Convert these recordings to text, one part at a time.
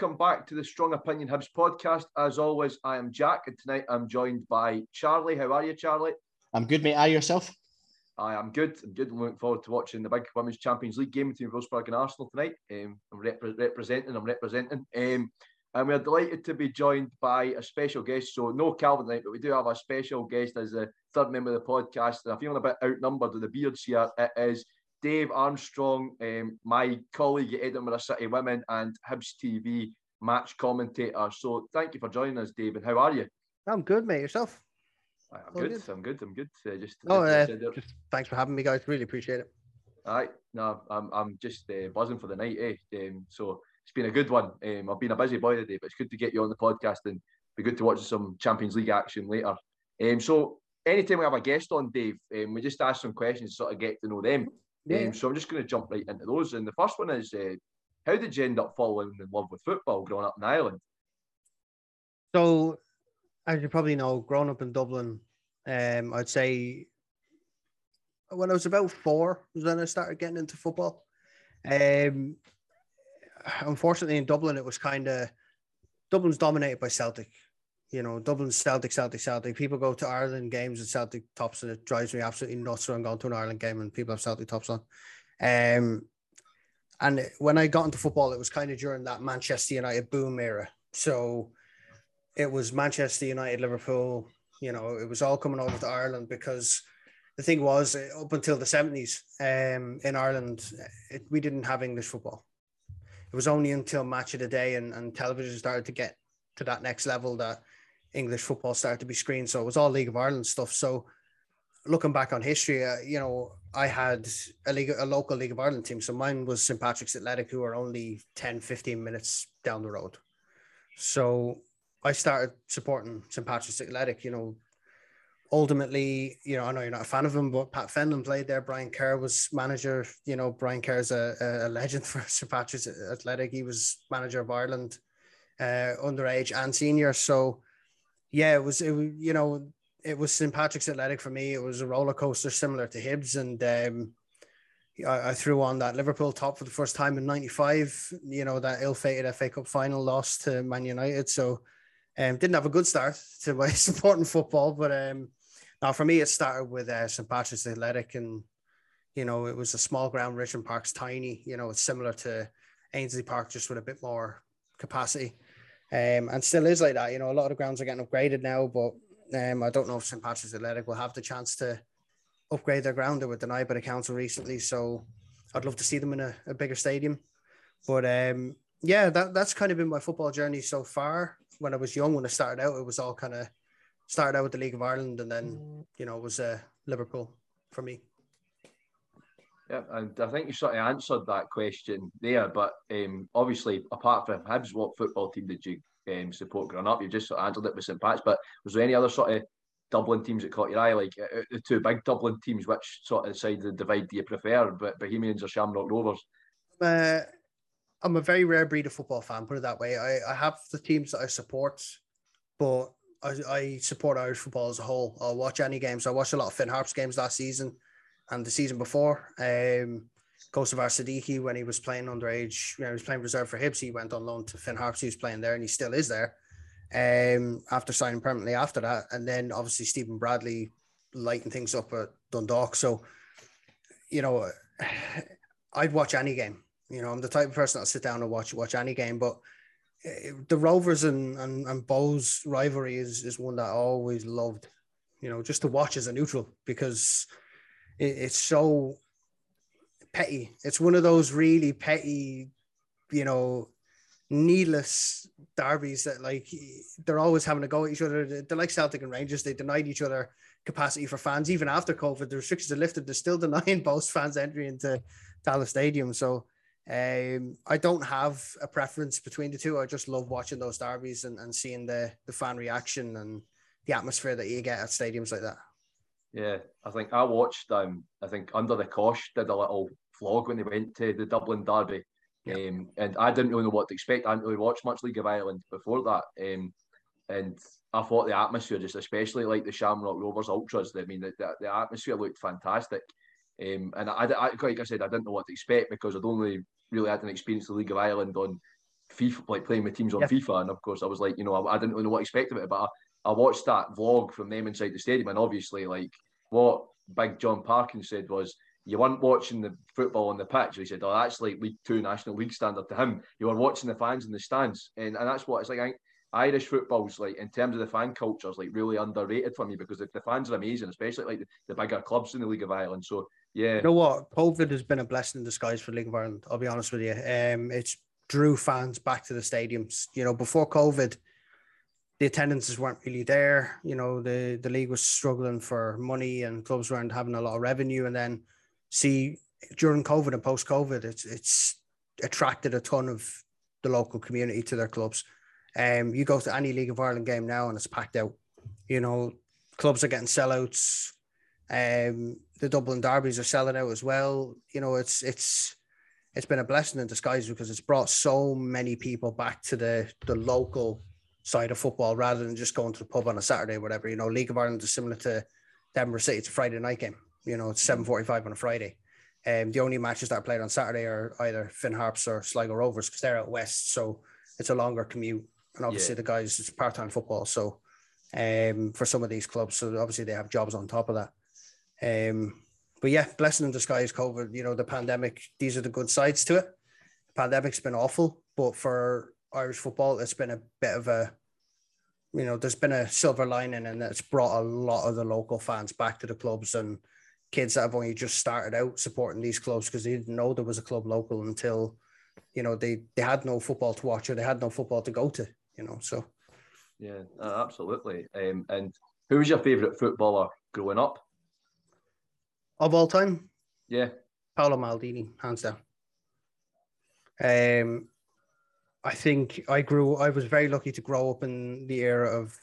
welcome back to the Strong Opinion Hibs podcast. As always, I am Jack, and tonight I'm joined by Charlie. How are you, Charlie? I'm good, mate. Are yourself? I am good. I'm good. I'm looking forward to watching the big Women's Champions League game between Wolfsburg and Arsenal tonight. Um, I'm rep- representing. I'm representing. Um, and we're delighted to be joined by a special guest. So no Calvin tonight, but we do have a special guest as the third member of the podcast. And I'm feeling a bit outnumbered with the beards here. It is Dave Armstrong, um, my colleague at Edinburgh City Women and Hibs TV match commentator. So thank you for joining us, Dave. And how are you? I'm good, mate. Yourself? I'm good. good. I'm good. I'm good. Uh, just, oh, uh, just thanks for having me, guys. Really appreciate it. All right. No, I'm, I'm just uh, buzzing for the night, eh? Um, so it's been a good one. Um, I've been a busy boy today, but it's good to get you on the podcast and be good to watch some Champions League action later. Um, so anytime we have a guest on, Dave, um, we just ask some questions to sort of get to know them. Yeah. Um, so I'm just going to jump right into those. And the first one is, uh, how did you end up falling in love with football growing up in Ireland? So, as you probably know, growing up in Dublin, um, I'd say when I was about four was when I started getting into football. Um, unfortunately, in Dublin, it was kind of Dublin's dominated by Celtic you know, Dublin, Celtic, Celtic, Celtic. People go to Ireland games with Celtic tops, and it drives me absolutely nuts when I'm going to an Ireland game and people have Celtic tops on. Um, and when I got into football, it was kind of during that Manchester United boom era. So it was Manchester United, Liverpool. You know, it was all coming over to Ireland because the thing was, up until the 70s um, in Ireland, it, we didn't have English football. It was only until Match of the Day and, and television started to get to that next level that English football started to be screened. So it was all League of Ireland stuff. So looking back on history, uh, you know, I had a league, a local League of Ireland team. So mine was St. Patrick's Athletic, who are only 10, 15 minutes down the road. So I started supporting St. Patrick's Athletic, you know, ultimately, you know, I know you're not a fan of him, but Pat Fenlon played there. Brian Kerr was manager. You know, Brian Kerr is a, a legend for St. Patrick's Athletic. He was manager of Ireland, uh, underage and senior. So yeah, it was, it you know, it was St. Patrick's Athletic for me. It was a roller coaster similar to Hibs. And um, I, I, threw on that Liverpool top for the first time in 95, you know, that ill fated FA Cup final loss to Man United. So um, didn't have a good start to my supporting football. But um, now for me, it started with uh, St. Patrick's Athletic. And, you know, it was a small ground. Richmond Park's tiny, you know, it's similar to Ainslie Park, just with a bit more capacity um, and still is like that. You know, a lot of the grounds are getting upgraded now, but um, I don't know if St. Patrick's Athletic will have the chance to upgrade their ground. They were denied by the council recently, so I'd love to see them in a, a bigger stadium. But um, yeah, that, that's kind of been my football journey so far. When I was young, when I started out, it was all kind of started out with the League of Ireland, and then you know it was uh, Liverpool for me. Yeah, and I think you sort of answered that question there. But um, obviously, apart from Hibs, what football team did you um, support growing up? You just sort of answered it with St. Pat's. But was there any other sort of Dublin teams that caught your eye? Like uh, the two big Dublin teams, which sort of side of the divide do you prefer, but Bohemians or Shamrock Rovers? Uh, I'm a very rare breed of football fan, put it that way. I, I have the teams that I support, but I, I support Irish football as a whole. I'll watch any games. I watched a lot of Finn Harps games last season and the season before. Um, Kosovar Sadiki, when he was playing underage, you know, he was playing reserve for Hibs, he went on loan to Finn Harps, was playing there, and he still is there. Um, after signing permanently after that, and then obviously Stephen Bradley lighting things up at Dundalk. So, you know, I'd watch any game. You know, I'm the type of person that'll sit down and watch watch any game, but eh, the Rovers and and, and Bohs rivalry is is one that I always loved. You know, just to watch as a neutral because it's so petty. It's one of those really petty, you know, needless derbies that like they're always having to go at each other. They're like Celtic and Rangers. They denied each other capacity for fans even after COVID. The restrictions are lifted. They're still denying both fans entry into Tallaght Stadium. So um, I don't have a preference between the two. I just love watching those derbies and, and seeing the the fan reaction and the atmosphere that you get at stadiums like that. Yeah, I think I watched. Um, I think Under the Cosh did a little vlog when they went to the Dublin Derby, yep. um, and I didn't really know what to expect. I didn't really watch much League of Ireland before that, um, and I thought the atmosphere, just especially like the Shamrock Rovers ultras, I mean, the, the, the atmosphere looked fantastic. Um, and I, I, like I said, I didn't know what to expect because I'd only really had an experience the League of Ireland on FIFA, like playing with teams on yeah. FIFA, and of course I was like, you know, I, I didn't really know what to expect of it, but I, I, watched that vlog from them inside the stadium, and obviously, like what Big John Parkins said was. You weren't watching the football on the pitch. He said, "Oh, that's like League Two National League standard to him." You were watching the fans in the stands, and, and that's what it's like. I, Irish football's like in terms of the fan culture is like really underrated for me because the, the fans are amazing, especially like the, the, bigger clubs in the League of Ireland. So yeah, you know what, COVID has been a blessing in disguise for League of Ireland. I'll be honest with you. Um, it's drew fans back to the stadiums. You know, before COVID, the attendances weren't really there. You know, the the league was struggling for money and clubs weren't having a lot of revenue. And then see during COVID and post COVID, it's it's attracted a ton of the local community to their clubs. Um, you go to any League of Ireland game now and it's packed out. You know, clubs are getting sellouts. Um, the Dublin derbies are selling out as well. You know, it's it's it's been a blessing in disguise because it's brought so many people back to the the local side of football rather than just going to the pub on a Saturday or whatever. You know, League of Ireland is similar to Denver City. It's a Friday night game. You know, it's seven forty five on a Friday. Um, the only matches that are played on Saturday are either Finn Harps or Sligo Rovers because they're out west, so it's a longer commute and obviously yeah. the guys it's part time football. So um, for some of these clubs, so obviously they have jobs on top of that. Um, but yeah, blessing in disguise, COVID. You know, the pandemic. These are the good sides to it. The pandemic's been awful, but for Irish football, it's been a bit of a, you know, there's been a silver lining, and that's brought a lot of the local fans back to the clubs and kids that have only just started out supporting these clubs because they didn't know there was a club local until, you know, they they had no football to watch or they had no football to go to you know. So, yeah, absolutely. Um, and who was your favourite footballer growing up? Of all time? Yeah. Paolo Maldini, hands down. Um, I think I grew. I was very lucky to grow up in the era of,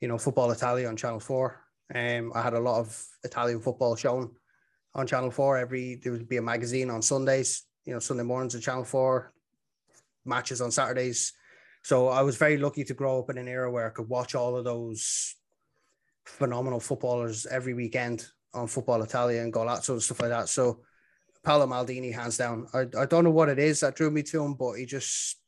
you know, football Italia on Channel Four. Um, I had a lot of Italian football shown on Channel Four. Every there would be a magazine on Sundays. You know, Sunday mornings on Channel Four, matches on Saturdays. So I was very lucky to grow up in an era where I could watch all of those phenomenal footballers every weekend on Football Italia and Golazo and stuff like that. So Paolo Maldini, hands down. I, I don't know what it is that drew me to him, but he just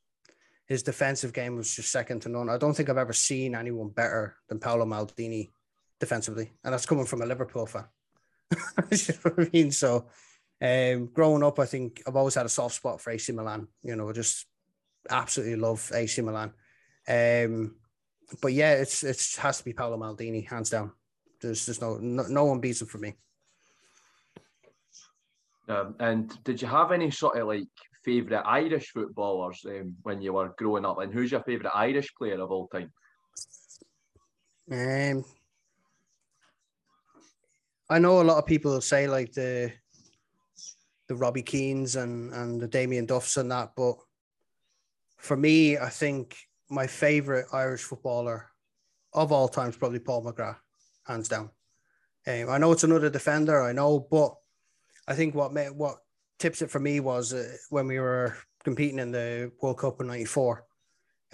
his defensive game was just second to none. I don't think I've ever seen anyone better than Paolo Maldini defensively, and that's coming from a Liverpool fan. you know I mean? So, um, growing up, I think I've always had a soft spot for AC Milan. You know, just absolutely love AC Milan. Um, but yeah, it's it has to be Paolo Maldini, hands down. There's just no, no no one beats him for me. Um, and did you have any sort of like favourite Irish footballers um, when you were growing up? And who's your favourite Irish player of all time? Um, I know a lot of people say like the the Robbie Keanes and and the Damien Duffs and that, but for me, I think my favorite Irish footballer of all time is probably Paul McGrath, hands down. Um, I know it's another defender, I know, but I think what made, what tips it for me was uh, when we were competing in the World Cup in '94.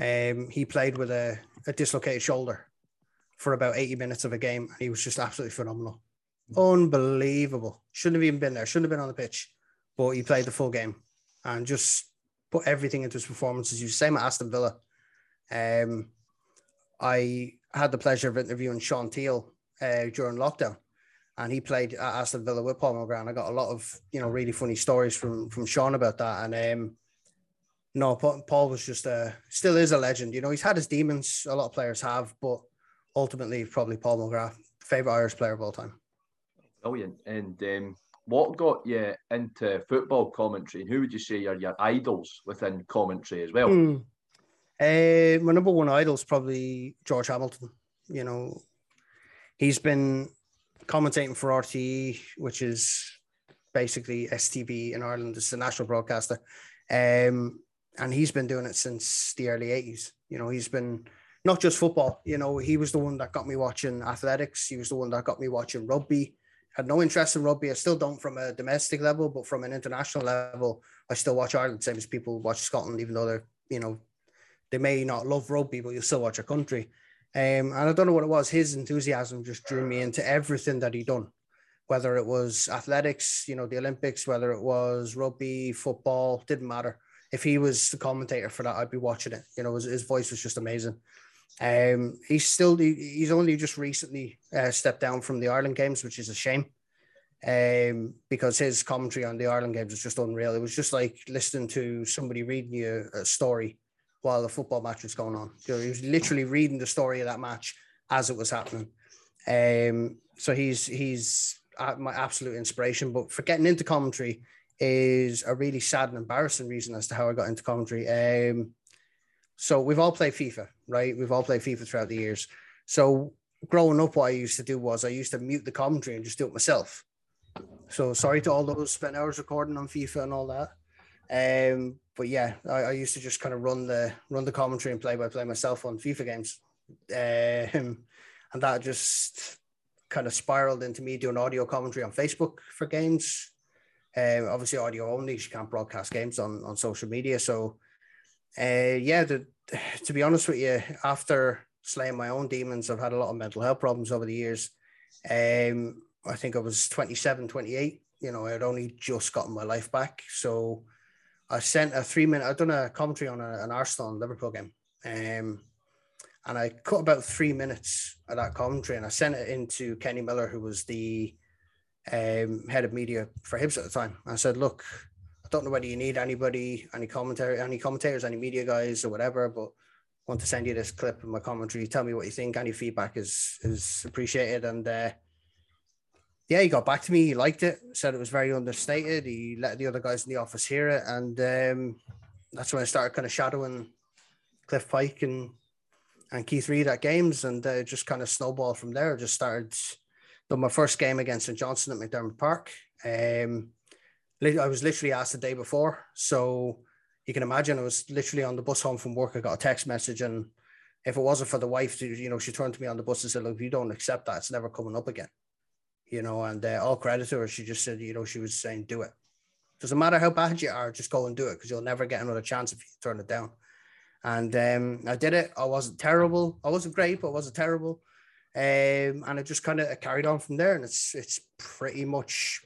Um, he played with a, a dislocated shoulder for about 80 minutes of a game, he was just absolutely phenomenal, unbelievable. Shouldn't have even been there, shouldn't have been on the pitch, but he played the full game and just put everything into his performances. You same at Aston Villa. Um, I had the pleasure of interviewing Shaun Teale uh, during lockdown, and he played at Aston Villa with Paul McGrath. I got a lot of you know really funny stories from from Shaun about that. And um, no, Paul was just a still is a legend. You know, he's had his demons. A lot of players have, but ultimately, probably Paul McGrath, favorite Irish player of all time. Brilliant, and um, what got you into football commentary, and who would you say are your idols within commentary as well? Mm. Uh, my number one idol is probably George Hamilton. You know, he's been commentating for RTE, which is basically STV in Ireland. It's the national broadcaster, um, and he's been doing it since the early '80s. You know, he's been not just football. You know, he was the one that got me watching athletics. He was the one that got me watching rugby had no interest in rugby. I still don't from a domestic level, but from an international level, I still watch Ireland, same as people watch Scotland, even though they're, you know, they may not love rugby, but you still watch a country. Um, and I don't know what it was. His enthusiasm just drew me into everything that he done, whether it was athletics, you know, the Olympics, whether it was rugby, football, didn't matter. if he was the commentator for that, I'd be watching it. You know, his, his voice was just amazing. Um, he's still he's only just recently uh, stepped down from the Ireland games, which is a shame. Um, because his commentary on the Ireland games was just unreal. It was just like listening to somebody reading you a story while the football match was going on. He was literally reading the story of that match as it was happening. Um, so he's he's my absolute inspiration. But for getting into commentary is a really sad and embarrassing reason as to how I got into commentary. Um, so we've all played FIFA, right? We've all played FIFA throughout the years. So growing up, what I used to do was I used to mute the commentary and just do it myself. So sorry to all those spent hours recording on FIFA and all that. Um, but yeah, I, I, used to just kind of run the run the commentary and play by play myself on FIFA games, um, and that just kind of spiraled into me doing audio commentary on Facebook for games. Um, obviously, audio only. You can't broadcast games on on social media. So, uh, yeah, the, to be honest with you, after slaying my own demons, I've had a lot of mental health problems over the years. Um, I think I was 27, 28. You know, I had only just gotten my life back. So I sent a three minute, I'd done a commentary on a, an Arsenal and Liverpool game. Um, and I cut about three minutes of that commentary and I sent it into Kenny Miller, who was the um, head of media for Hibs at the time. I said, look, I don't know whether you need anybody, any commentary, any commentators, any media guys or whatever, but I want to send you this clip of my commentary. Tell me what you think. Any feedback is is appreciated. And uh, yeah, he got back to me. He liked it. Said it was very understated. He let the other guys in the office hear it, and um, that's when I started kind of shadowing Cliff Pike and and Keith Reid at games, and uh, just kind of snowballed from there. Just started done my first game against St Johnstone at McDiarmid Park. Um, I was literally asked the day before, so you can imagine I was literally on the bus home from work. I got a text message, and if it wasn't for the wife, you know, she turned to me on the bus and said, "Look, if you don't accept that, it's never coming up again." You know, and uh, all credit to her. She just said, you know, she was saying, do it. Doesn't matter how bad you are, just go and do it because you'll never get another chance if you turn it down. And um, I did it. I wasn't terrible. I wasn't great, but I wasn't terrible. Um, and it just kind of carried on from there. And it's it's pretty much,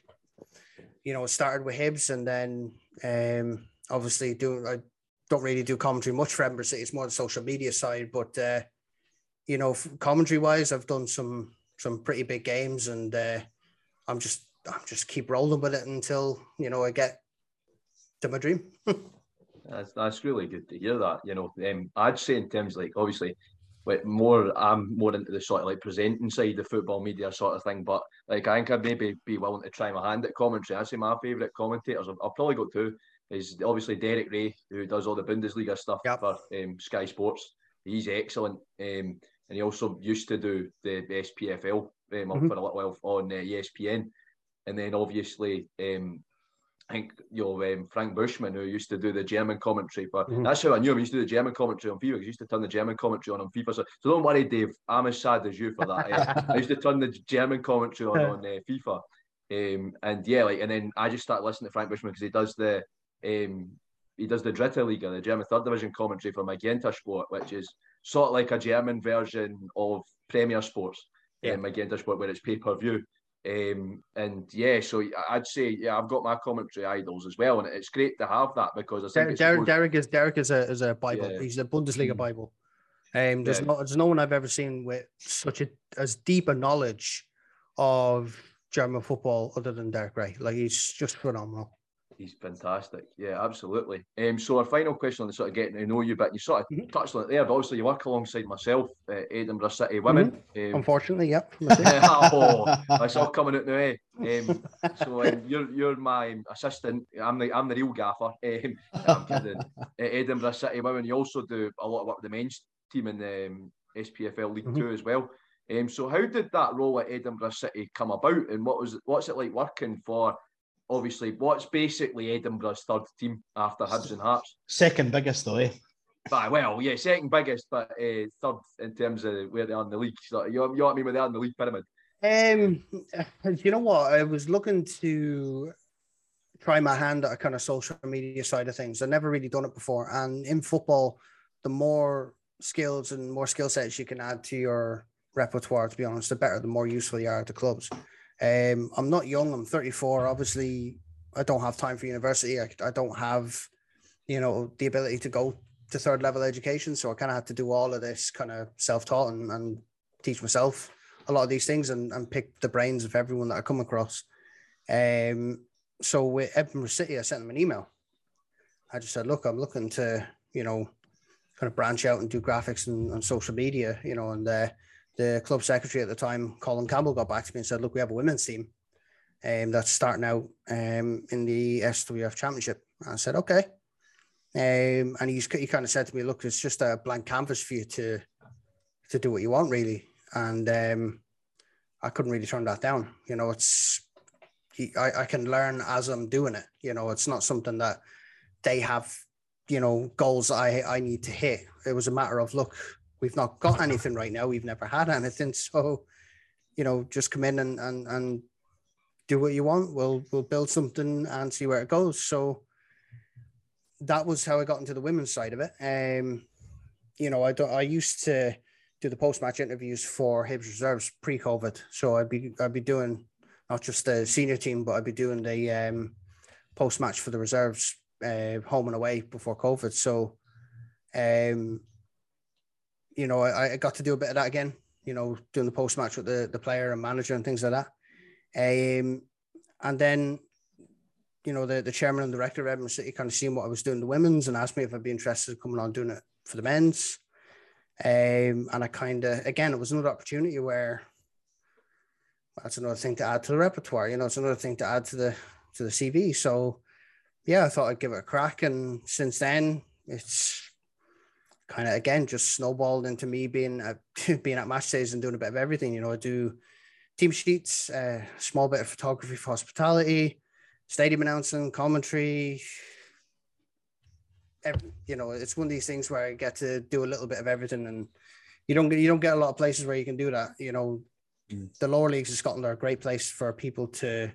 you know, it started with Hibs and then um, obviously do I don't really do commentary much for Edinburgh City. It's more the social media side, but uh, you know, commentary wise, I've done some some pretty big games, and uh, I'm just I'm just keep rolling with it until you know I get to my dream. that's that's really good to hear that. You know, um, I'd say in terms like obviously. Like more, I'm more into the sort of like presenting side of football media sort of thing. But like, I think I'd maybe be willing to try my hand at commentary. I'd say my favourite commentators. I've, I've probably got two. Is obviously Derek Ray, who does all the Bundesliga stuff yep. for um, Sky Sports. He's excellent. Um, and he also used to do the SPFL um, mm-hmm. for a little while on uh, ESPN, and then obviously um, I think you know um, Frank Buschmann who used to do the German commentary, but mm-hmm. that's how I knew him. He used to do the German commentary on FIFA. He used to turn the German commentary on on FIFA. So, so don't worry, Dave. I'm as sad as you for that. uh, I used to turn the German commentary on on uh, FIFA, um, and yeah, like and then I just started listening to Frank Buschmann because he does the um, he does the Dritte Liga, the German third division commentary for Magenta Sport, which is sort of like a German version of Premier Sports, yeah. um, Magenta Sport, where it's pay per view. Um, and yeah, so I'd say yeah, I've got my commentary idols as well, and it's great to have that because I think Derek, Derek is Derek is a is a Bible. Yeah. He's a Bundesliga mm. Bible. Um, there's yeah. no there's no one I've ever seen with such a as deep a knowledge of German football other than Derek Ray. Like he's just phenomenal. He's fantastic. Yeah, absolutely. Um, so our final question on the sort of getting to know you, but you sort of mm-hmm. touched on it there. But obviously, you work alongside myself, uh, Edinburgh City Women. Mm-hmm. Um, Unfortunately, yep. oh, that's all coming out now. Eh? Um, so um, you're you're my assistant. I'm the I'm the real gaffer. Um, I'm kidding. uh, Edinburgh City Women. You also do a lot of work with the men's team in the um, SPFL League mm-hmm. Two as well. Um, so how did that role at Edinburgh City come about, and what was what's it like working for obviously what's basically Edinburgh's third team after Hibs and Hearts. Second biggest though, eh? But, well, yeah, second biggest, but uh, third in terms of where they are in the league. So you, you know what I mean? Where they are in the league pyramid. Um, you know what? I was looking to try my hand at a kind of social media side of things. I've never really done it before, and in football, the more skills and more skill sets you can add to your repertoire, to be honest, the better, the more useful you are at the clubs. Um, I'm not young. I'm 34. Obviously, I don't have time for university. I, I don't have you know, the ability to go to third level education. So I kind of had to do all of this kind of self taught and, and teach myself a lot of these things and, and pick the brains of everyone that I come across. Um, so with Edinburgh City, I sent them an email. I just said, look, I'm looking to, you know, kind of branch out and do graphics and, and social media, you know, and uh, the club secretary at the time, Colin Campbell, got back to me and said, look, we have a women's team um, that's starting out um, in the SWF Championship. And I said, okay. Um, and he's, he kind of said to me, look, it's just a blank canvas for you to to do what you want, really. And um, I couldn't really turn that down. You know, it's I, I can learn as I'm doing it. You know, it's not something that they have, you know, goals I I need to hit. It was a matter of look, we've not got anything right now. We've never had anything. So, you know, just come in and and and do what you want. We'll we'll build something and see where it goes. So that was how I got into the women's side of it. Um, you know, I I used to do the post match interviews for Hibs reserves pre COVID. So I'd be I'd be doing not just the senior team, but I'd be doing the um, post match for the reserves uh, home and away before COVID. So, um, you know, I, I got to do a bit of that again. You know, doing the post match with the the player and manager and things like that. Um, and then, you know, the the chairman and director of Edinburgh City kind of seen what I was doing the women's and asked me if I'd be interested in coming on doing it for the men's. Um, and I kind of, again, it was another opportunity where that's another thing to add to the repertoire. You know, it's another thing to add to the to the CV. So, yeah, I thought I'd give it a crack, and since then, it's kind of again just snowballed into me being at being at match days and doing a bit of everything. You know, I do team sheets, a uh, small bit of photography for hospitality, stadium announcing, commentary, every, you know, it's one of these things where I get to do a little bit of everything, and you don't get you don't get a lot of places where you can do that. You know, mm. the lower leagues in Scotland are a great place for people to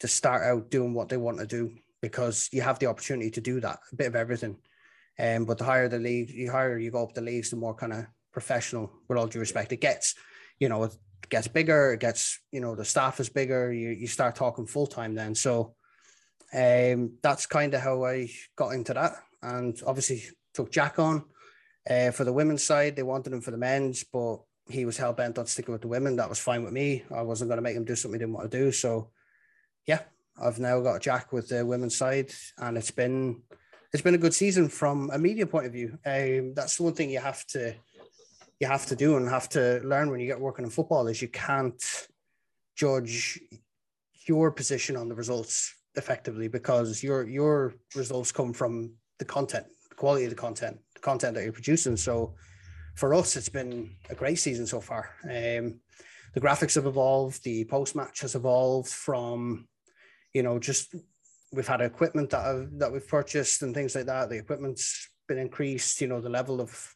to start out doing what they want to do because you have the opportunity to do that, a bit of everything. Um, but the higher the league, the higher you go up the leagues, the more kind of professional, with all due respect, it gets. You know, it gets bigger. It gets, you know, the staff is bigger. You you start talking full time then. So, um, that's kind of how I got into that and obviously took Jack on uh, for the women's side. They wanted him for the men's, but he was hell bent on sticking with the women. That was fine with me. I wasn't going to make him do something he didn't want to do. So, yeah, I've now got Jack with the women's side, and it's been it's been a good season from a media point of view. Um, that's the one thing you have to you have to do and have to learn when you get working in football is you can't judge your position on the results effectively because your your results come from the content, the quality of the content, the content that you're producing. So for us, it's been a great season so far. Um, the graphics have evolved, the post match has evolved from, you know, just we've had equipment that have, that we've purchased and things like that. The equipment's been increased. You know, the level of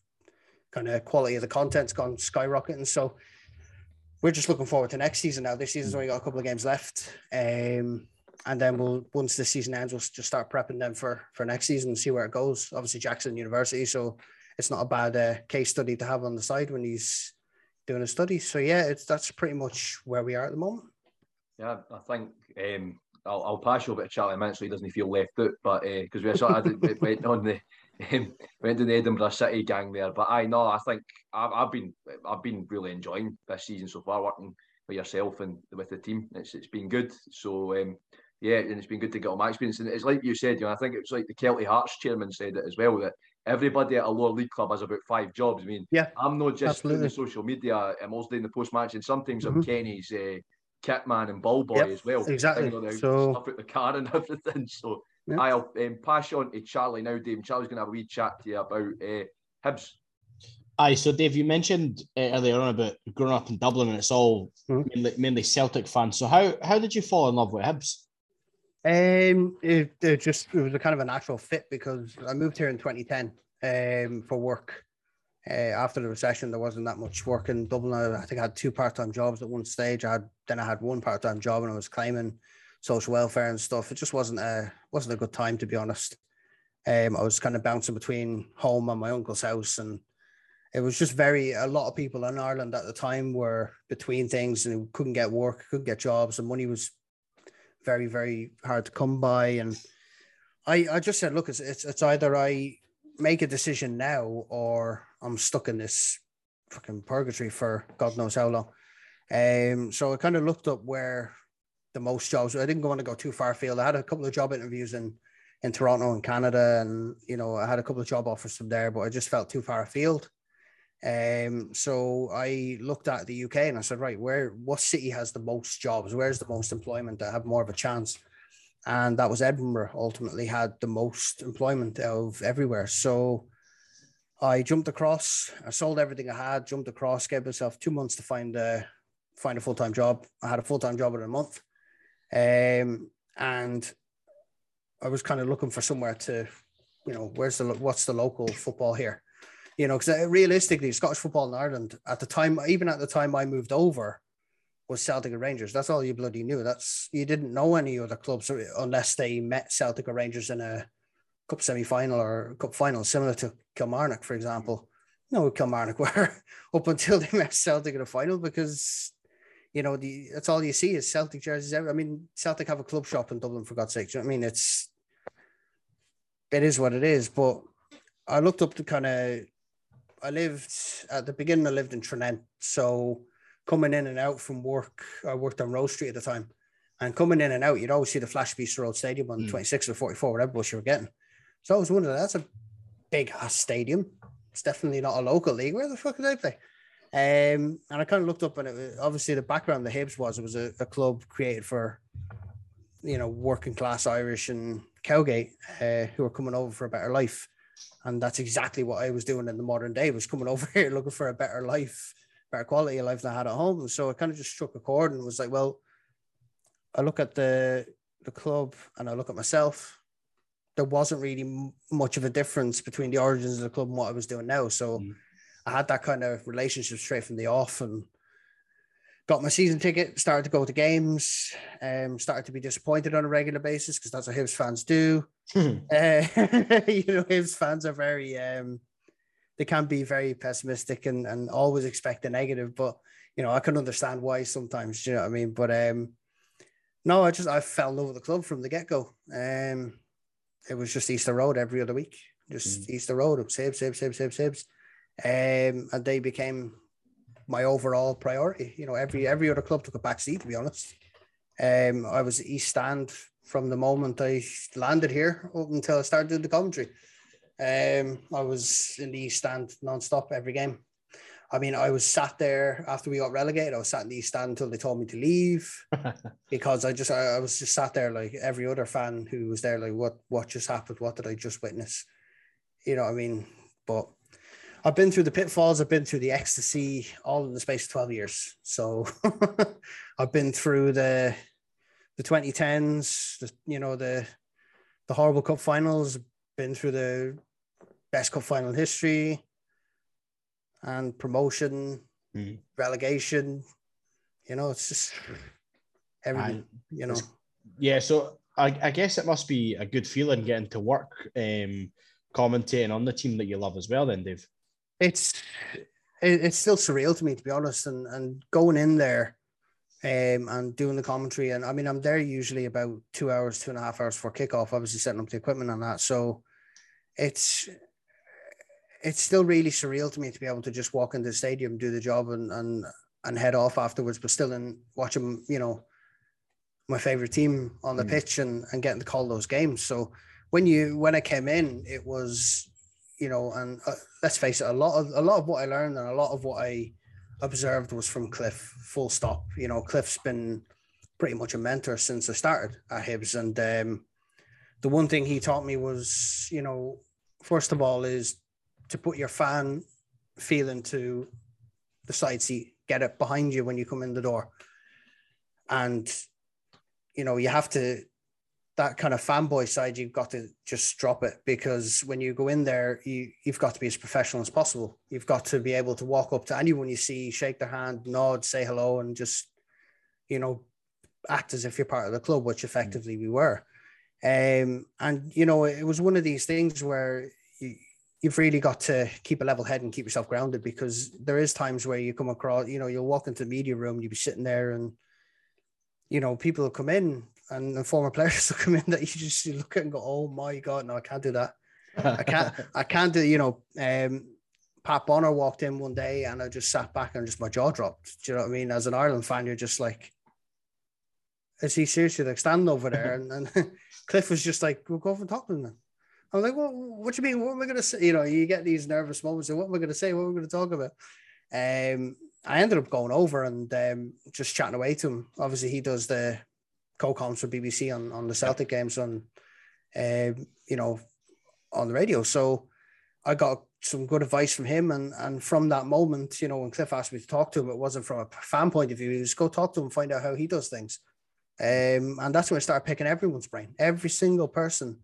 kind of quality of the content's gone skyrocketing. So we're just looking forward to next season now. This season's only got a couple of games left. Um, and then we'll once the season ends, we'll just start prepping them for for next season and see where it goes. Obviously, Jackson University, so it's not a bad uh, case study to have on the side when he's doing a study. So yeah, it's that's pretty much where we are at the moment. Yeah, I think um, I'll, I'll pass you over to Charlie Mintz so he doesn't feel left out, but because uh, we sort of went on the um, went to the Edinburgh City gang there. But I know I think I've, I've been I've been really enjoying this season so far, working with yourself and with the team. It's it's been good. So um, yeah, and it's been good to get all my experience. And it's like you said, you know, I think it was like the Kelty Hearts chairman said it as well that everybody at a lower league club has about five jobs. I mean, yeah, I'm not just absolutely. doing the social media. I'm also doing the post match, and sometimes mm-hmm. I'm Kenny's uh, kit man and ball boy yep, as well. Exactly. So stuff at the car and everything. So yep. I'll um, pass on to Charlie now, Dave. Charlie's going to have a wee chat to you about uh, Hibs. Aye, so Dave, you mentioned uh, earlier on about growing up in Dublin, and it's all mm-hmm. mainly, mainly Celtic fans. So how how did you fall in love with Hibs? Um, it, it, just it was a kind of a natural fit because I moved here in 2010 um, for work. Uh, after the recession, there wasn't that much work in Dublin. I, I think I had two part-time jobs at one stage. I had then I had one part-time job and I was claiming social welfare and stuff. It just wasn't a wasn't a good time to be honest. Um, I was kind of bouncing between home and my uncle's house, and it was just very. A lot of people in Ireland at the time were between things and couldn't get work, couldn't get jobs, and money was very, very hard to come by. And I, I just said, look, it's, it's it's either I make a decision now or I'm stuck in this fucking purgatory for God knows how long. Um, so I kind of looked up where the most jobs. I didn't want to go too far afield. I had a couple of job interviews in in Toronto and Canada, and you know I had a couple of job offers from there, but I just felt too far afield. Um, so I looked at the UK and I said, right, where what city has the most jobs? Where's the most employment that have more of a chance? And that was Edinburgh. Ultimately, had the most employment of everywhere. So I jumped across. I sold everything I had. Jumped across. Gave myself two months to find a find a full time job. I had a full time job in a month, um, and I was kind of looking for somewhere to, you know, where's the what's the local football here, you know, because uh, realistically, Scottish football in Ireland at the time, even at the time I moved over, was Celtic and Rangers. That's all you bloody knew. That's you didn't know any other clubs unless they met Celtic or Rangers in a cup semi final or cup final, similar to Kilmarnock, for example. No, Kilmarnock were up until they met Celtic in the final because you know, the that's all you see is Celtic jerseys. I mean, Celtic have a club shop in Dublin for God's sake. You know I mean? It's it is what it is. But I looked up to kind of I lived at the beginning. I lived in Tranent, so coming in and out from work, I worked on Rose Street at the time, and coming in and out, you'd always see the Flash Beast Road Stadium on mm. 26 or 44, whatever bus you were getting. So I was wondering, that's a big ass stadium. It's definitely not a local league. Where the fuck do they play? Um, and I kind of looked up, and it, was, obviously the background the Hibs was it was a, a, club created for, you know, working class Irish and Cowgate uh, who were coming over for a better life, and that's exactly what I was doing in the modern day. Was coming over here looking for a better life, better quality of life than I had at home. So I kind of just struck a chord and was like, well, I look at the the club and I look at myself. There wasn't really much of a difference between the origins of the club and what I was doing now. So. Mm I had that kind of relationship straight from the off and got my season ticket, started to go to games, um, started to be disappointed on a regular basis because that's what Hibs fans do. Hmm. uh, you know, Hibs fans are very, um, they can be very pessimistic and, and always expect the negative, but you know, I can understand why sometimes, you know what I mean? But um, no, I just, I fell in love with the club from the get go. Um, it was just Easter Road every other week, just mm. Easter Road, Hibs, Hibs, Hibs, Hibs, Hibs um, and they became my overall priority. You know, every every other club took a back seat. To be honest, um, I was East Stand from the moment I landed here up until I started doing the commentary. Um, I was in the East Stand non-stop every game. I mean, I was sat there after we got relegated. I was sat in the East Stand until they told me to leave because I just I, I was just sat there like every other fan who was there, like what what just happened? What did I just witness? You know what I mean? But I've been through the pitfalls, I've been through the ecstasy, all in the space of 12 years. So I've been through the the 2010s, the, you know, the the horrible cup finals, been through the best cup final in history and promotion, mm. relegation. You know, it's just everything, I, you know. Yeah, so I, I guess it must be a good feeling getting to work um commentating on the team that you love as well, then, Dave it's it's still surreal to me to be honest and and going in there um, and doing the commentary and i mean i'm there usually about two hours two and a half hours for kickoff obviously setting up the equipment and that so it's it's still really surreal to me to be able to just walk into the stadium do the job and and and head off afterwards but still in watching you know my favorite team on the mm. pitch and and getting to call those games so when you when i came in it was you know, and uh, let's face it, a lot of a lot of what I learned and a lot of what I observed was from Cliff. Full stop. You know, Cliff's been pretty much a mentor since I started at Hibs, and um, the one thing he taught me was, you know, first of all, is to put your fan feeling to the side seat, get it behind you when you come in the door, and you know you have to that kind of fanboy side, you've got to just drop it because when you go in there, you you've got to be as professional as possible. You've got to be able to walk up to anyone you see, shake their hand, nod, say hello, and just you know act as if you're part of the club, which effectively we were. Um, and you know, it was one of these things where you, you've really got to keep a level head and keep yourself grounded because there is times where you come across, you know, you'll walk into the media room, you'll be sitting there and you know, people will come in and the former players will come in that you just look at and go, oh my god, no, I can't do that. I can't, I can't do. You know, um, Pat Bonner walked in one day and I just sat back and just my jaw dropped. Do you know what I mean? As an Ireland fan, you're just like, is he seriously like standing over there? and, and Cliff was just like, we'll go over and talk to him then. I'm like, well, what do you mean? What am I going to say? You know, you get these nervous moments. And what am I going to say? What am I going to talk about? Um, I ended up going over and um, just chatting away to him. Obviously, he does the co-coms for BBC on, on the Celtic games on, um, you know, on the radio. So I got some good advice from him. And, and from that moment, you know, when Cliff asked me to talk to him, it wasn't from a fan point of view. He was go talk to him, find out how he does things. Um, and that's when I started picking everyone's brain, every single person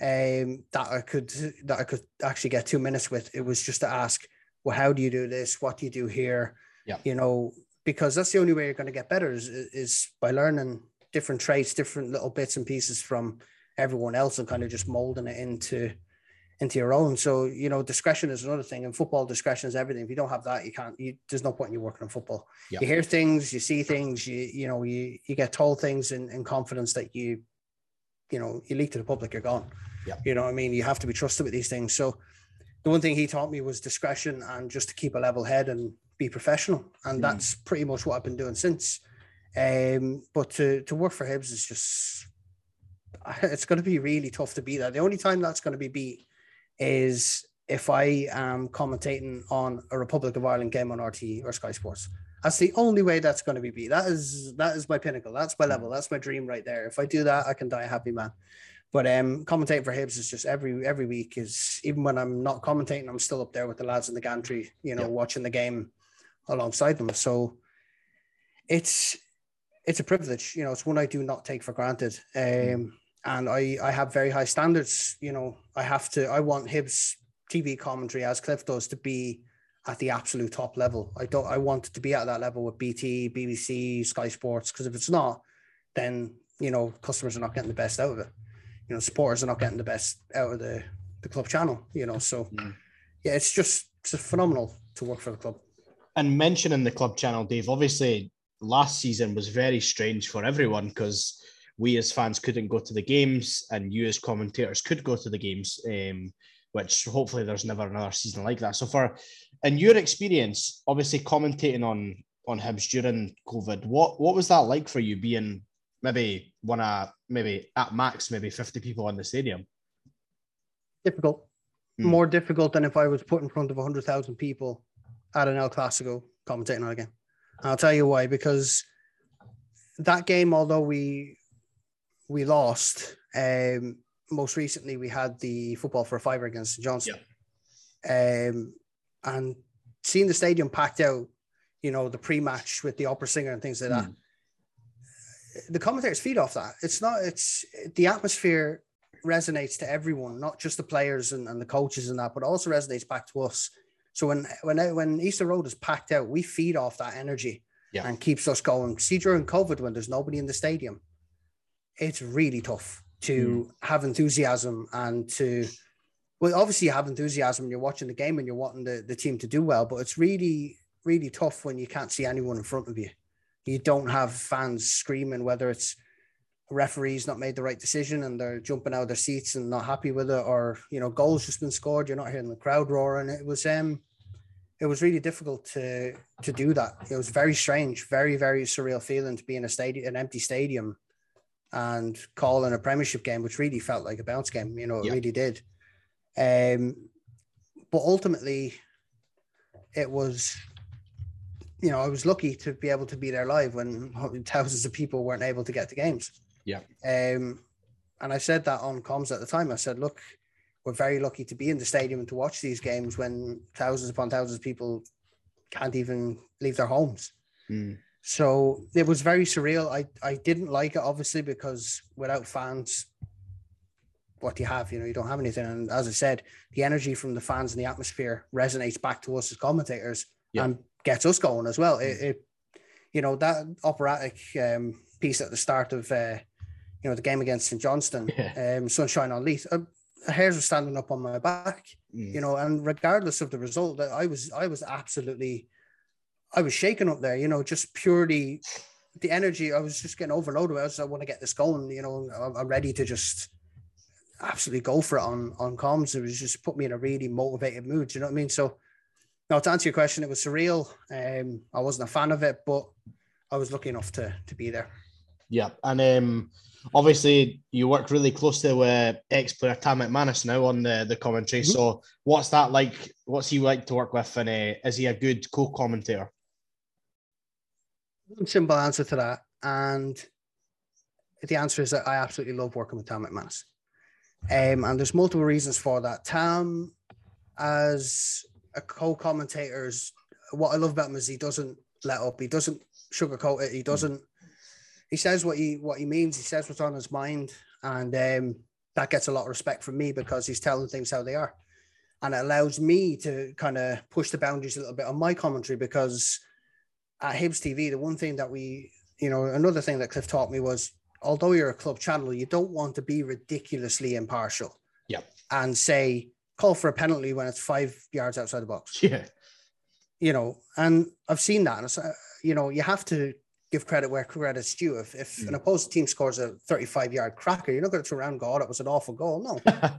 um, that I could that I could actually get two minutes with. It was just to ask, well, how do you do this? What do you do here? Yeah. You know, because that's the only way you're going to get better is, is by learning different traits, different little bits and pieces from everyone else and kind of just molding it into into your own. So, you know, discretion is another thing. And football discretion is everything. If you don't have that, you can't, you, there's no point in you working on football. You hear things, you see things, you, you know, you, you get told things in, in confidence that you, you know, you leak to the public, you're gone. Yeah. You know what I mean? You have to be trusted with these things. So the one thing he taught me was discretion and just to keep a level head and be professional. And Mm. that's pretty much what I've been doing since. Um, but to, to work for Hibs is just, it's going to be really tough to beat that. The only time that's going to be beat is if I am commentating on a Republic of Ireland game on RT or Sky Sports. That's the only way that's going to be beat. That is that is my pinnacle. That's my level. That's my dream right there. If I do that, I can die a happy man. But um, commentating for Hibs is just every every week is even when I'm not commentating, I'm still up there with the lads in the gantry, you know, Yeah. watching the game alongside them. So it's it's a privilege, you know, it's one I do not take for granted. Um, and I I have very high standards. You know, I have to. I want Hibs TV commentary as Cliff does to be at the absolute top level. I don't. I want it to be at that level with BT, BBC, Sky Sports. Because if it's not, then you know customers are not getting the best out of it. You know, supporters are not getting the best out of the the club channel. You know, so Mm. yeah, it's just it's phenomenal to work for the club. And mentioning the club channel, Dave, obviously last season was very strange for everyone because we as fans couldn't go to the games and you as commentators could go to the games, um, which hopefully there's never another season like that. So for in your experience, obviously commentating on on Hibs during COVID, what what was that like for you being maybe one of maybe at max maybe 50 people in the stadium? Difficult, Hmm. more difficult than if I was put in front of hundred thousand people at an El Clasico commentating on a game. And I'll tell you why. Because that game, although we we lost, um, most recently we had the football for a fiver against St Johnstone, um, and seeing the stadium packed out, you know, the pre-match with the opera singer and things like that. The commentators feed off that. It's not. It's the atmosphere resonates to everyone, not just the players and, and the coaches and that, but also resonates back to us. So when when when Easter Road is packed out, we feed off that energy Yeah. and keeps us going. See during COVID when there's nobody in the stadium, it's really tough to have enthusiasm and to well, obviously you have enthusiasm when you're watching the game and you're wanting the, the team to do well, but it's really, really tough when you can't see anyone in front of you. You don't have fans screaming, whether it's referees not made the right decision and they're jumping out of their seats and not happy with it, or you know, goals just been scored, you're not hearing the crowd roaring. It was um it was really difficult to to do that. It was very strange, very, very surreal feeling to be in a stadium an empty stadium and calling a premiership game, which really felt like a bounce game, you know, it Yeah. really did. Um but ultimately it was you know, I was lucky to be able to be there live when thousands of people weren't able to get to games. Yeah. Um, and I said that on comms at the time. I said, look, we're very lucky to be in the stadium and to watch these games when thousands upon thousands of people can't even leave their homes. Mm. So it was very surreal. I, I didn't like it, obviously, because without fans, what do you have? You know, you don't have anything. And as I said, the energy from the fans and the atmosphere resonates back to us as commentators Yeah. and gets us going as well. It, it you know, that operatic um, piece at the start of, uh, you know, the game against St Johnstone, Yeah. um, Sunshine on Leith, uh, hairs were standing up on my back Mm. you know and regardless of the result that i was i was absolutely i was shaking up there you know just purely the energy, I was just getting overloaded. I was, I want to get this going. You know, I'm, I'm ready to just absolutely go for it on on comms. It was just put me in a really motivated mood. Do you know what I mean? So, now to answer your question, it was surreal. Um, I wasn't a fan of it, but I was lucky enough to to be there. Yeah, and um, obviously you work really closely with ex-player Tam McManus now on the the commentary. Mm-hmm. So, what's that like? What's he like to work with, and uh, is he a good co-commentator? One simple answer to that, and the answer is that I absolutely love working with Tam McManus. Um, and there's multiple reasons for that. Tam, as a co-commentator, is what I love about him is he doesn't let up. He doesn't sugarcoat it. He doesn't. He says what he what he means. He says what's on his mind, and um, that gets a lot of respect from me because he's telling things how they are, and it allows me to kind of push the boundaries a little bit on my commentary because at Hibs TV, the one thing that we, you know, another thing that Cliff taught me was although you're a club channel, you don't want to be ridiculously impartial. Yeah. And say, call for a penalty when it's five yards outside the box. Yeah. You know, and I've seen that. And it's, uh, you know, you have to give credit where credit's due. If, if mm. an opposing team scores a 35 yard cracker, you're not going to turn around and go, oh, that was an awful goal. No.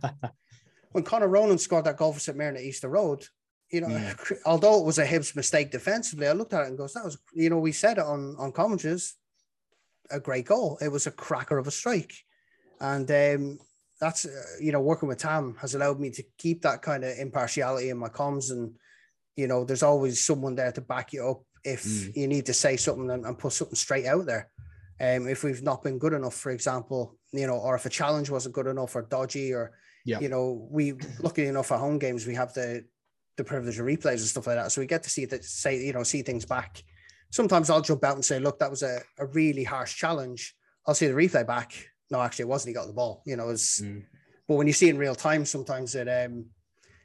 when Conor Ronan scored that goal for St. Mirren at Easter Road, you know, mm. although it was a Hibs mistake defensively, I looked at it and goes, that was, you know, we said it on, on commentaries, a great goal. It was a cracker of a strike. And um, that's, uh, you know, working with Tam has allowed me to keep that kind of impartiality in my comms. And, you know, there's always someone there to back you up if mm. you need to say something and, and, put something straight out there. Um, if we've not been good enough, for example, you know, or if a challenge wasn't good enough or dodgy or, yeah. you know, we lucky enough at home games, we have the, the privilege of replays and stuff like that. So we get to see that, say, you know, see things back sometimes I'll jump out and say, look, that was a, a really harsh challenge. I'll see the replay back. No, actually, it wasn't. He got the ball. You know, it's, mm. but when you see in real time, sometimes it um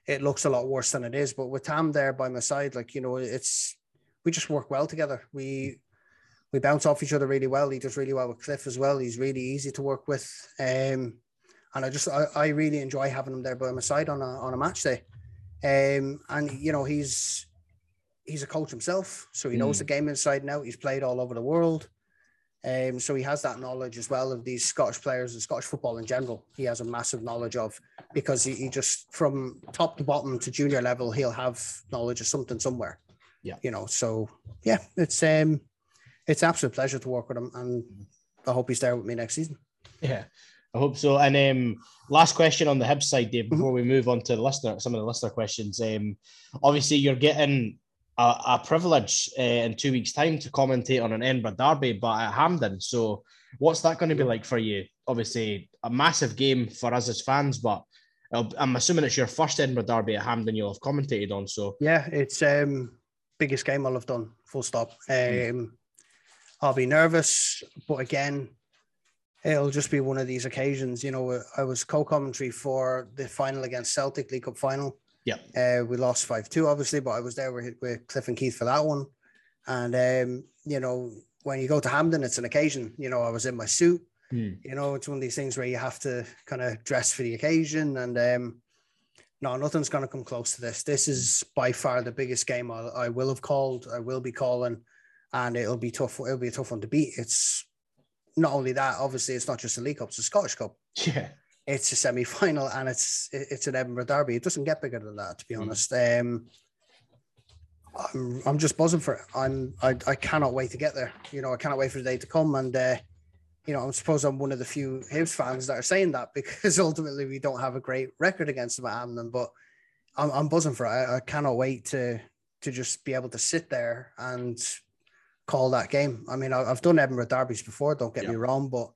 it looks a lot worse than it is. But with Tam there by my side, like you know, it's we just work well together. We we bounce off each other really well. He does really well with Cliff as well. He's really easy to work with. Um, and I just I, I really enjoy having him there by my side on a on a match day. Um, and you know, he's he's a coach himself, so he knows mm. the game inside and out. He's played all over the world. Um, so he has that knowledge as well of these Scottish players and Scottish football in general. He has a massive knowledge of because he, he just from top to bottom to junior level, he'll have knowledge of something somewhere. Yeah. You know, so yeah, it's um it's absolute pleasure to work with him and I hope he's there with me next season. Yeah. I hope so. And um, last question on the Hibs side, Dave, before mm-hmm. we move on to the listener, some of the listener questions. Um, obviously, you're getting a, a privilege uh, in two weeks' time to commentate on an Edinburgh derby, but at Hampden. So, what's that going to be like for you? Obviously, a massive game for us as fans, but I'm assuming it's your first Edinburgh derby at Hampden you'll have commentated on. So, yeah, it's um biggest game I'll have done. Full stop. Hmm. Um, I'll be nervous, but again, it'll just be one of these occasions. You know, I was co-commentary for the final against Celtic League Cup final. Yeah. Uh, we lost 5 2, obviously, but I was there with, with Cliff and Keith for that one. And, um, you know, when you go to Hampden, it's an occasion. You know, I was in my suit. Hmm. You know, it's one of these things where you have to kind of dress for the occasion. And um, no, nothing's going to come close to this. This is by far the biggest game I'll, I will have called, I will be calling, and it'll be tough. It'll be a tough one to beat. It's not only that, obviously, it's not just a League Cup, it's a Scottish Cup. Yeah it's a semi final and it's it's an Edinburgh derby. It doesn't get bigger than that, to be mm. honest. Um, I'm, I'm just buzzing for it. I'm I, I cannot wait to get there. You know, I cannot wait for the day to come. And uh, you know, I'm suppose I'm one of the few Hibs fans that are saying that because ultimately we don't have a great record against them at Hampden. But I'm, I'm buzzing for it. I, I cannot wait to to just be able to sit there and call that game. I mean, I've done Edinburgh derbies before. Don't get yeah. me wrong, but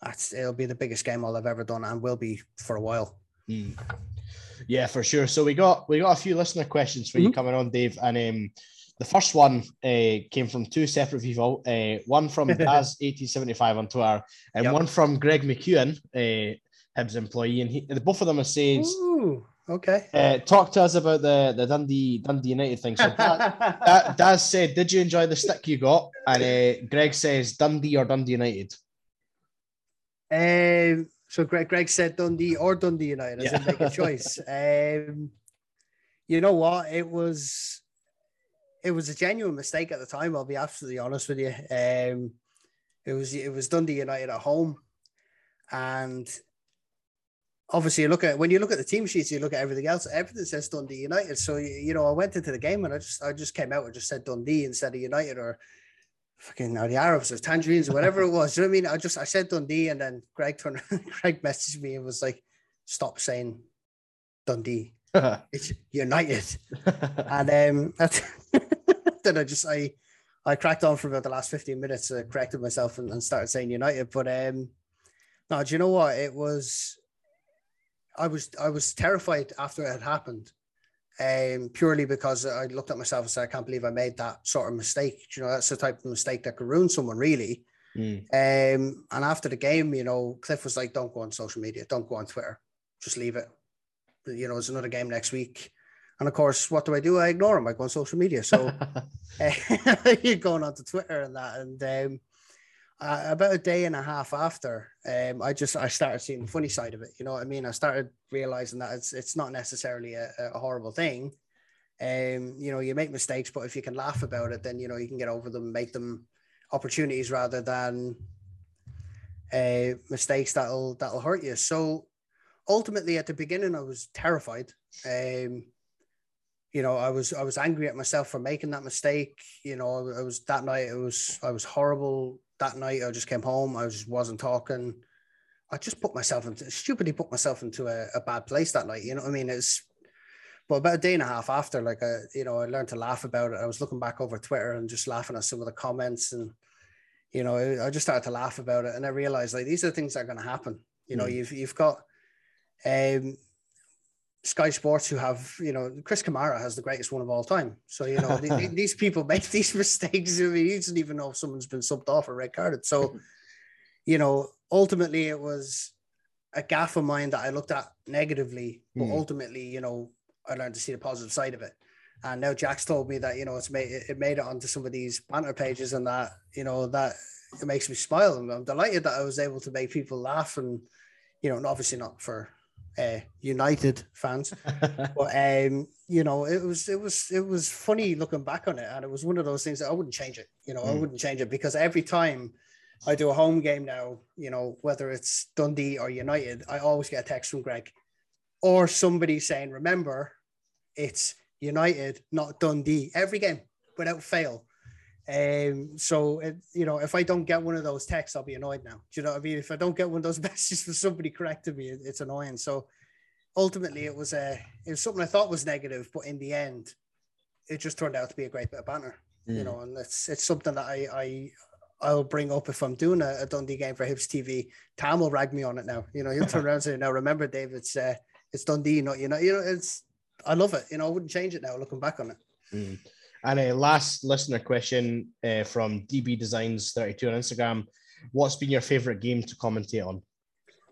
that's it'll be the biggest game I'll have ever done and will be for a while. Mm. Yeah, for sure. So we got we got a few listener questions for mm-hmm. you coming on, Dave, and um, the first one uh, came from two separate people. Uh, one from Daz eighteen seventy five on Twitter, and yep. one from Greg McEwen, uh, Hibs employee, and he, both of them are saying. Okay. Uh, talk to us about the, the Dundee Dundee United thing. So Daz, Daz said, "Did you enjoy the stick you got?" And uh, Greg says, "Dundee or Dundee United." Um, so Greg, Greg said Dundee or Dundee United. I yeah. make a choice. Um, you know what? It was it was a genuine mistake at the time. I'll be absolutely honest with you. Um, it was it was Dundee United at home, and obviously you look at when you look at the team sheets, you look at everything else. Everything says Dundee United. So you know, I went into the game and I just I just came out and just said Dundee instead of United or fucking or the Arabs or Tangerines or whatever it was. you know what I mean? I just I said Dundee and then Greg turned Greg messaged me and was like, stop saying Dundee. it's United. and um then I just I I cracked on for about the last 15 minutes, uh, corrected myself and, and started saying United. But um no, do you know what? It was I was I was terrified after it had happened, um, purely because I looked at myself and said, I can't believe I made that sort of mistake. You know, that's the type of mistake that could ruin someone, really. Mm. Um, and after the game, you know, Cliff was like, "Don't go on social media, don't go on Twitter, just leave it." You know, it's another game next week. And of course, what do I do? I ignore him. I go on social media. So uh, you're going on to Twitter and that. And um, uh, about a day and a half after, um, I just I started seeing the funny side of it. You know what I mean? I started realizing that it's it's not necessarily a, a horrible thing. Um, you know, you make mistakes, but if you can laugh about it, then you know you can get over them, make them opportunities rather than uh, mistakes that'll that'll hurt you. So ultimately, at the beginning, I was terrified. Um, you know, I was I was angry at myself for making that mistake. You know, I was that night. It was I was horrible that night I just came home. I just wasn't talking. I just put myself into stupidly put myself into a, a bad place that night. You know what I mean? It's but about a day and a half after, like I, you know, I learned to laugh about it. I was looking back over Twitter and just laughing at some of the comments, and you know, I just started to laugh about it, and I realized like these are the things that are going to happen. You know, mm. you've you've got um Sky Sports who have, you know, Chris Kamara has the greatest one of all time. So, you know, these people make these mistakes. I mean, he doesn't even know if someone's been subbed off or red carded. So, you know, ultimately it was a gaffe of mine that I looked at negatively, but mm. ultimately, you know, I learned to see the positive side of it. And now Jack's told me that, you know, it's made it made it onto some of these banter pages and that, you know, that it makes me smile. And I'm delighted that I was able to make people laugh and, you know, and obviously not for uh, United fans. but um, you know, it was it was it was funny looking back on it, and it was one of those things that I wouldn't change it. You know, mm. I wouldn't change it because every time I do a home game now, you know, whether it's Dundee or United, I always get a text from Greg or somebody saying, "Remember, it's United, not Dundee." Every game without fail. Um, so it, you know, if I don't get one of those texts, I'll be annoyed now. Do you know what I mean? If I don't get one of those messages from somebody correcting me, it, it's annoying. So ultimately, it was a it was something I thought was negative, but in the end, it just turned out to be a great bit of banner. Mm. You know, and it's it's something that I I I'll bring up if I'm doing a, a Dundee game for Hibs TV. Tam will rag me on it now. You know, he'll turn around and say, "Now remember, Dave, it's uh, it's Dundee, not you know, you know, it's I love it. You know, I wouldn't change it now. Looking back on it." Mm. And a last listener question uh, from DB Designs 32 on Instagram. What's been your favorite game to commentate on?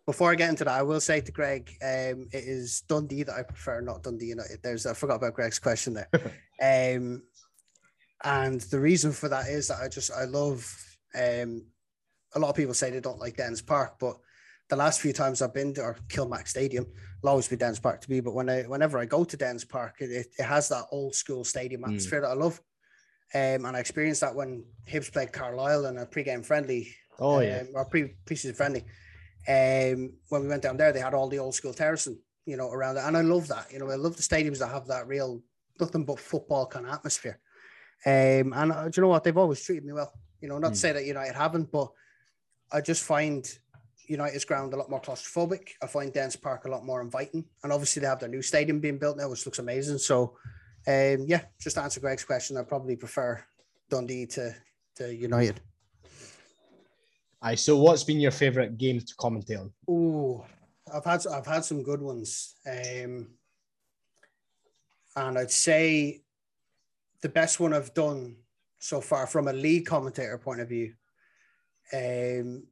Before I get into that, I will say to Greg, um, it is Dundee that I prefer, not Dundee United. There's I forgot about Greg's question there. um, and the reason for that is that I just I love um, a lot of people say they don't like Dens Park, but the last few times I've been to or Kilmac Stadium, always be Dens Park to me. But when I whenever I go to Dens Park, it, it has that old school stadium hmm. atmosphere mm. that I love. Um, and I experienced that when Hibs played Carlisle in a pre-game friendly. Oh yeah, um, or pre preseason friendly. Um, when we went down there, they had all the old school terracing, you know, around it, and I love that. You know, I love the stadiums that have that real nothing but football kind of atmosphere. Um, and uh, do you know what? They've always treated me well. You know, not mm. to say that United haven't, but I just find United's ground a lot more claustrophobic. I find Dens Park a lot more inviting, and obviously they have their new stadium being built now, which looks amazing. So, um, yeah, just to answer Greg's question, I probably prefer Dundee to to United. Aye. So, what's been your favorite game to commentate on? Oh, I've had I've had some good ones, um, and I'd say the best one I've done so far from a league commentator point of view. Um,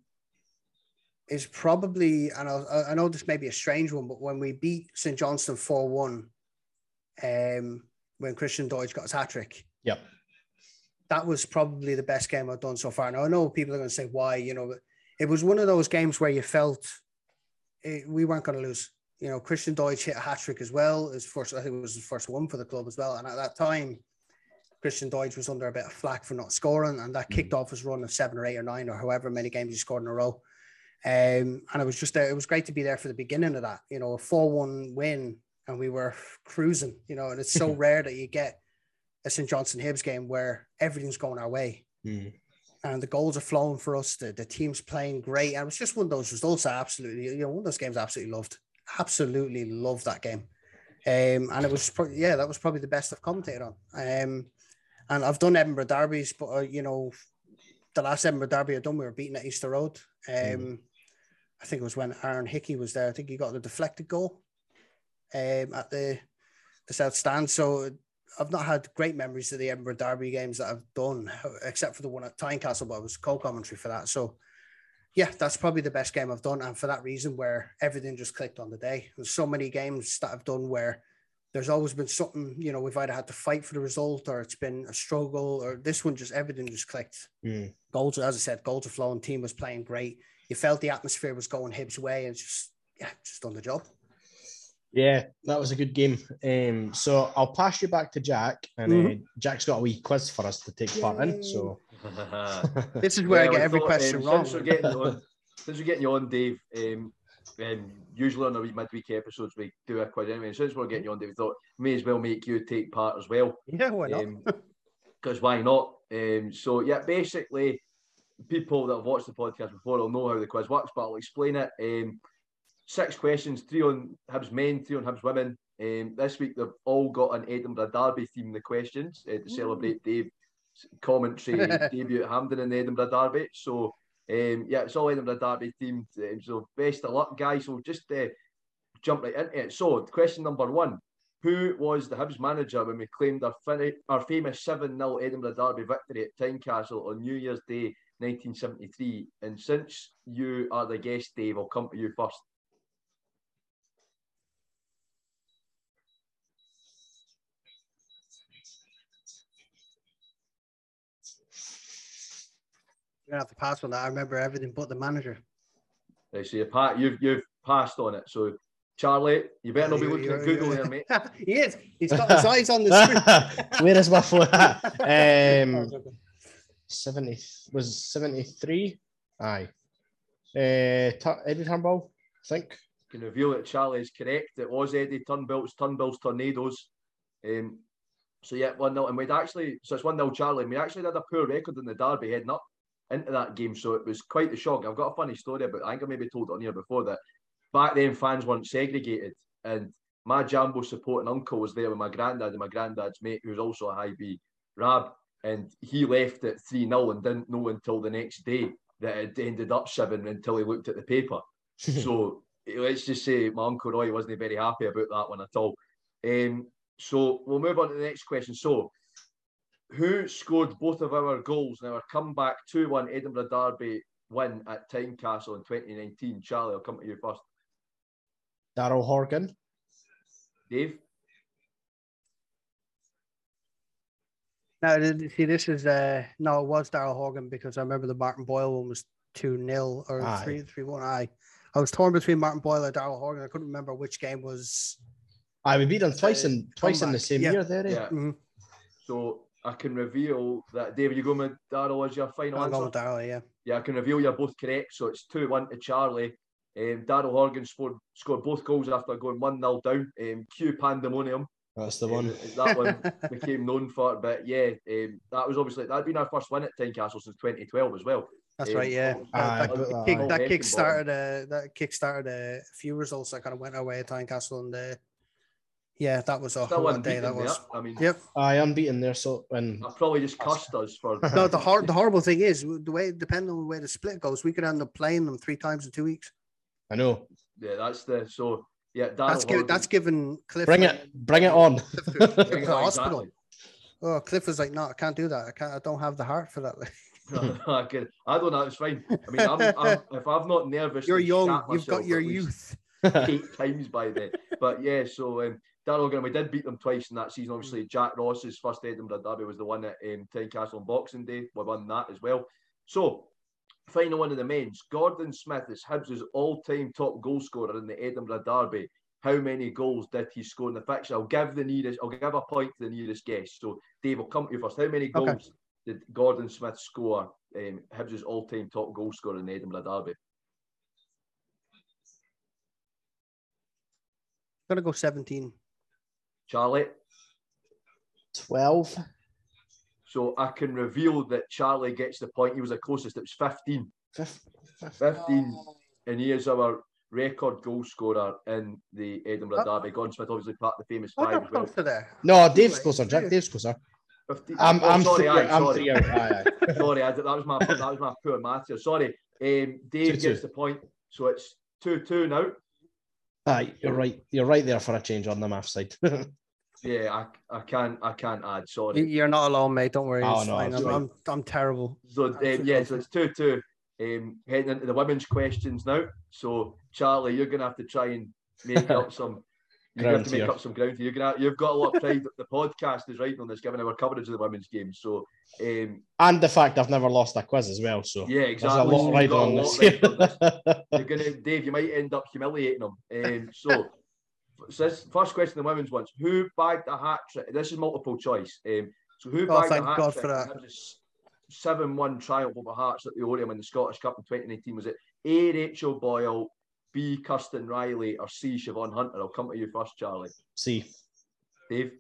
is probably, and I, I know this may be a strange one, but when we beat St Johnstone 4 1, um, when Christian Doidge got his hat trick. Yep. That was probably the best game I've done so far. Now, I know people are going to say why, you know, but it was one of those games where you felt it, we weren't going to lose. You know, Christian Doidge hit a hat trick as well. His first, I think it was his first one for the club as well. And at that time, Christian Doidge was under a bit of flack for not scoring, and that kicked Mm. off his run of seven or eight or nine or however many games he scored in a row. Um, and it was just there. It was great to be there for the beginning of that. You know, a four-one win, and we were cruising. You know, and it's so rare that you get a St Johnstone Hibs game where everything's going our way Mm. and the goals are flowing for us. The, the team's playing great. And it was just one of those results I absolutely, you know, one of those games I absolutely loved. Absolutely loved that game. Um, and it was, pro- yeah, that was probably the best I've commentated on. Um, and I've done Edinburgh derbies, but, uh, you know, the last Edinburgh derby I'd done, we were beating at Easter Road. Um, Mm. I think it was when Aaron Hickey was there. I think he got the deflected goal um, at the, the South Stand. So I've not had great memories of the Edinburgh Derby games that I've done, except for the one at Tynecastle, but I was co-commentary for that. So, yeah, that's probably the best game I've done, and for that reason, where everything just clicked on the day. There's so many games that I've done where there's always been something, you know, we've either had to fight for the result, or it's been a struggle, or this one just everything just clicked. Mm. Goals, as I said, goals are flowing. Team was playing great. You felt the atmosphere was going Hibs way, and just yeah, just done the job. Yeah, that was a good game. Um, so I'll pass you back to Jack, and uh, Jack's got a wee quiz for us to take part in. So This is where Yeah, I get every thought, question um, wrong. Since we're getting you on, since we're getting you on, Dave, um, um, usually on our wee midweek episodes we do a quiz anyway. And since we're getting you on, Dave, we thought may as well make you take part as well. yeah, why not? Because why not? Um, so yeah, basically, people that have watched the podcast before will know how the quiz works, but I'll explain it. Um, six questions, three on Hibs men, three on Hibs women. Um, this week they've all got an Edinburgh Derby theme. The questions uh, to celebrate Dave's commentary debut at Hampden in the Edinburgh Derby. So um, yeah, it's all Edinburgh Derby themed. Um, so best of luck, guys. So just uh, jump right into it. So question number one. Who was the Hibs manager when we claimed our, fin- our famous 7 0 Edinburgh Derby victory at Tynecastle on New Year's Day 1973? And since you are the guest, Dave, I'll come to you first. You're gonna have to pass on that. I remember everything but the manager. Right, so you Pat, you've, you've passed on it. So, Charlie, you better not be looking at Google there, mate. he is. He's got his eyes on the screen. Where is my phone? um, seventy was seventy three. Aye. Uh, Eddie Turnbull, I think. can reveal that Charlie is correct. It was Eddie Turnbull's Turnbull's Tornadoes. Um, so yeah, one 0 and we'd actually so it's one 0 Charlie. And we actually had a poor record in the derby heading up into that game, so it was quite a shock. I've got a funny story about. I think I maybe told it on here before that back then fans weren't segregated, and my Jambo supporting uncle was there with my granddad and my granddad's mate, who was also a Hibee Rab, and he left at three 0 and didn't know until the next day that it ended up seven until he looked at the paper. so let's just say my uncle Roy wasn't very happy about that one at all. Um, so we'll move on to the next question. So, who scored both of our goals in our comeback 2 1 Edinburgh Derby win at Tynecastle in 2019? Charlie, I'll come to you first. Daryl Horgan. Dave? No, th- see, this is uh no, it was Daryl Horgan because I remember the Martin Boyle one was two 0 or Aye. three three one. I I was torn between Martin Boyle and Daryl Horgan. I couldn't remember which game was. I we beat them twice Uh, in twice in the same yeah. year there. eh? Yeah. Mhm. So I can reveal that, David, you go with Daryl as your final I'm answer? going with Daryl. Yeah. Yeah, I can reveal you're both correct. So it's 2 1 to Charlie. Um, Daryl Horgan scored, scored both goals after going 1 0 down. Um, Q Pandemonium. That's the one. is that one became known for. But yeah, um, that was obviously that'd been our first win at Tynecastle since 2012 as well. That's Um, right. Yeah. Aye, that, put that, that kick, that kick started. Uh, that kick started uh, a few results that kind of went our way at Tynecastle, and uh, yeah, that was a Still what day unbeaten that there. was. I mean, Yep. I am beaten there. So and I probably just cussed us for. No, the hor- the horrible thing is the way depending on where the split goes, we could end up playing them three times in two weeks. I know. Yeah, that's the so. Yeah, Daryl That's given that's given Cliff. Bring it, bring it on. Cliff to, Cliff Bring it the on, hospital. exactly. Oh, Cliff was like, no, I can't do that. I can't. I don't have the heart for that. I, can, I don't know. It's fine. I mean, I'm, I'm, if I'm not nervous, You're young. You've got your youth. eight times by then. But yeah, so um, Daryl Horgan, we did beat them twice in that season. Obviously, Jack Ross's first Edinburgh derby was the one at um, Tynecastle on Boxing Day. We won that as well. So, final one of the men's. Gordon Smith is Hibs' all-time top goal scorer in the Edinburgh derby. how many goals did he score in the fixture? I'll give the nearest, I'll give a point to the nearest guest. So, Dave, I'll come to you first. How many goals okay. did Gordon Smith score? Um, Hibs' all-time top goal scorer in the Edinburgh Derby. I'm gonna go 17. Charlie. 12. So I can reveal that Charlie gets the point. He was the closest. It was 15. 15. And he is our record goal scorer in the Edinburgh oh. Derby. Gordon Smith, obviously, part of the famous five as well. There. No, Dave's closer, Jack. Dave's closer. 15. I'm, oh, I'm sorry, three, aye, I'm sorry. Three out. Aye, aye. sorry, I, that was my that was my poor math here. Sorry. Um, Dave two, gets two. the point, so it's two two now. Aye, you're right. You're right there for a change on the math side. Yeah, I, I can't I can't add. Sorry, you're not alone, mate. Don't worry. Oh, no, I'm, right. I'm, I'm terrible. So um, yeah, so it's two two. Um, heading into the women's questions now. So Charlie, you're gonna have to try and make up some. You have to make here. up some ground. You're gonna, you've got a lot of pride. the podcast is right on this, given our coverage of the women's game. So, um, and the fact I've never lost a quiz as well. So yeah, exactly. There's a lot right on this. this. You're gonna, Dave. You might end up humiliating them. Um, so so this first question, the women's ones. Who bagged a hat trick? This is multiple choice. Um, so who oh, bagged a hat God trick? For that. Seven-one triumph over Hearts at the Oriam in the Scottish Cup in 2019. Was it A. Rachel Boyle, B. Kirsten Riley, or C. Siobhan Hunter? I'll come to you first, Charlie. C. Dave.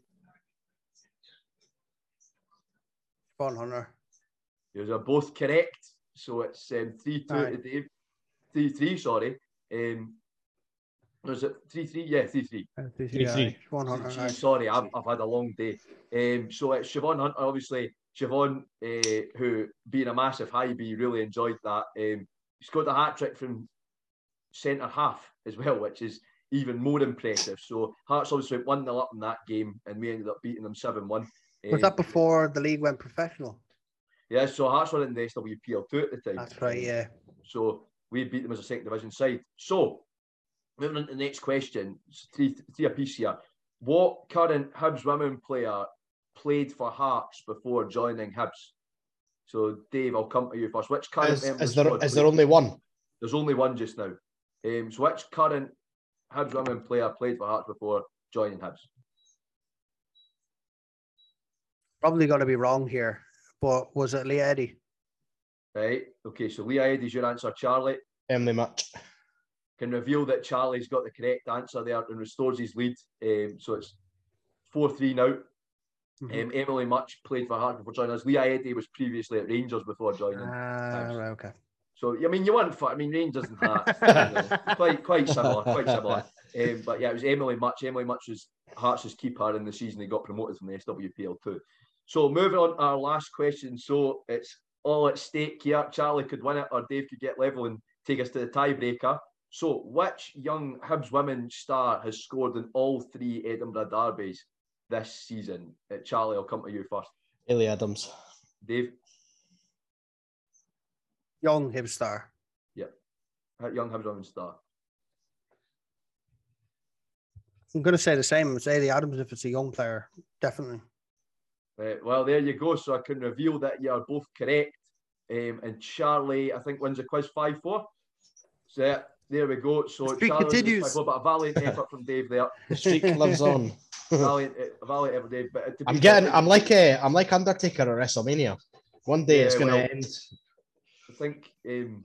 Siobhan Hunter. You are both correct. So it's um, three two right. to Dave. Three three. Sorry. Um, was it three three? Yeah, three three. Uh, three three. three. Siobhan Hunter. Sorry, I've, I've had a long day. Um, so it's Siobhan Hunter, obviously. Siobhan, uh, who being a massive Hibee, really enjoyed that. Um, he's got a hat trick from centre half as well, which is even more impressive. So Hearts obviously went 1 0 up in that game, and we ended up beating them 7 1. Was um, that before the league went professional? Yeah, so Hearts were in the SWPL2 at the time. That's right, yeah. So we beat them as a second division side. So moving on to the next question, three, three apiece here. What current Hibs women player played for Hearts before joining Hibs? So, Dave, I'll come to you first. Which current is, is there is there only one? There's only one just now. Um, so, which current Hibs women player played for Hearts before joining Hibs? Probably going to be wrong here, but was it Leah Eddy? Right. Okay. So Leah Eddy's your answer, Charlie. Emily Mutch can reveal that Charlie's got the correct answer there and restores his lead. Um, so it's 4 3 now. Mm-hmm. Um, Emily Mutch played for Hearts before joining us. Leah Eddy was previously at Rangers before joining. Ah, uh, okay. So I mean, you weren't. I mean, Rangers and Hearts, you know, quite quite similar, quite similar. Um, but yeah, it was Emily Mutch. Emily Mutch was Hearts' keeper in the season he got promoted from the SWPL too. So moving on, our last question. So it's all at stake here. Charlie could win it, or Dave could get level and take us to the tiebreaker. So, which young Hibs women star has scored in all three Edinburgh derbies this season? Uh, Charlie, I'll come to you first. Eilidh Adams. Dave. Young Hibs star. Yep. Young Hibs women star. I'm going to say the same. It's Eilidh Adams if it's a young player, definitely. Right, well, there you go. So I can reveal that you are both correct. Um, and Charlie, I think, wins the quiz 5 4. So yeah, there we go. So the Charlie continues. But a valiant effort from Dave there. The streak lives on. valiant, eh, valiant effort, Dave. But I'm getting. I'm like a. I'm like Undertaker at WrestleMania. One day yeah, it's going to well, end. I think. Um,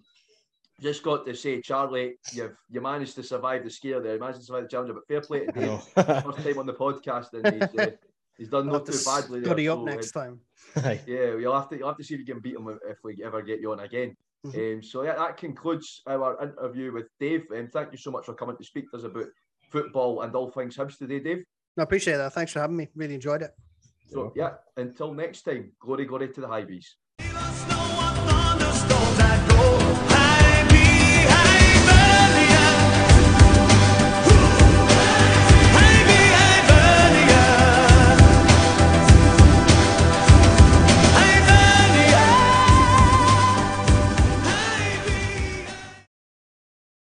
just got to say, Charlie, you've you managed to survive the scare there. You managed to survive the challenge, but fair play to Dave. First time on the podcast, and he's, uh, he's done not too badly. Study up so, next uh, time. yeah, you'll have to you'll have to see if you can beat him if we ever get you on again. Mm-hmm. Um, so yeah, that concludes our interview with Dave. And um, thank you so much for coming to speak to us about football and all things Hibs today, Dave. I appreciate that. Thanks for having me. Really enjoyed it. So yeah, until next time, glory, glory to the Hibees.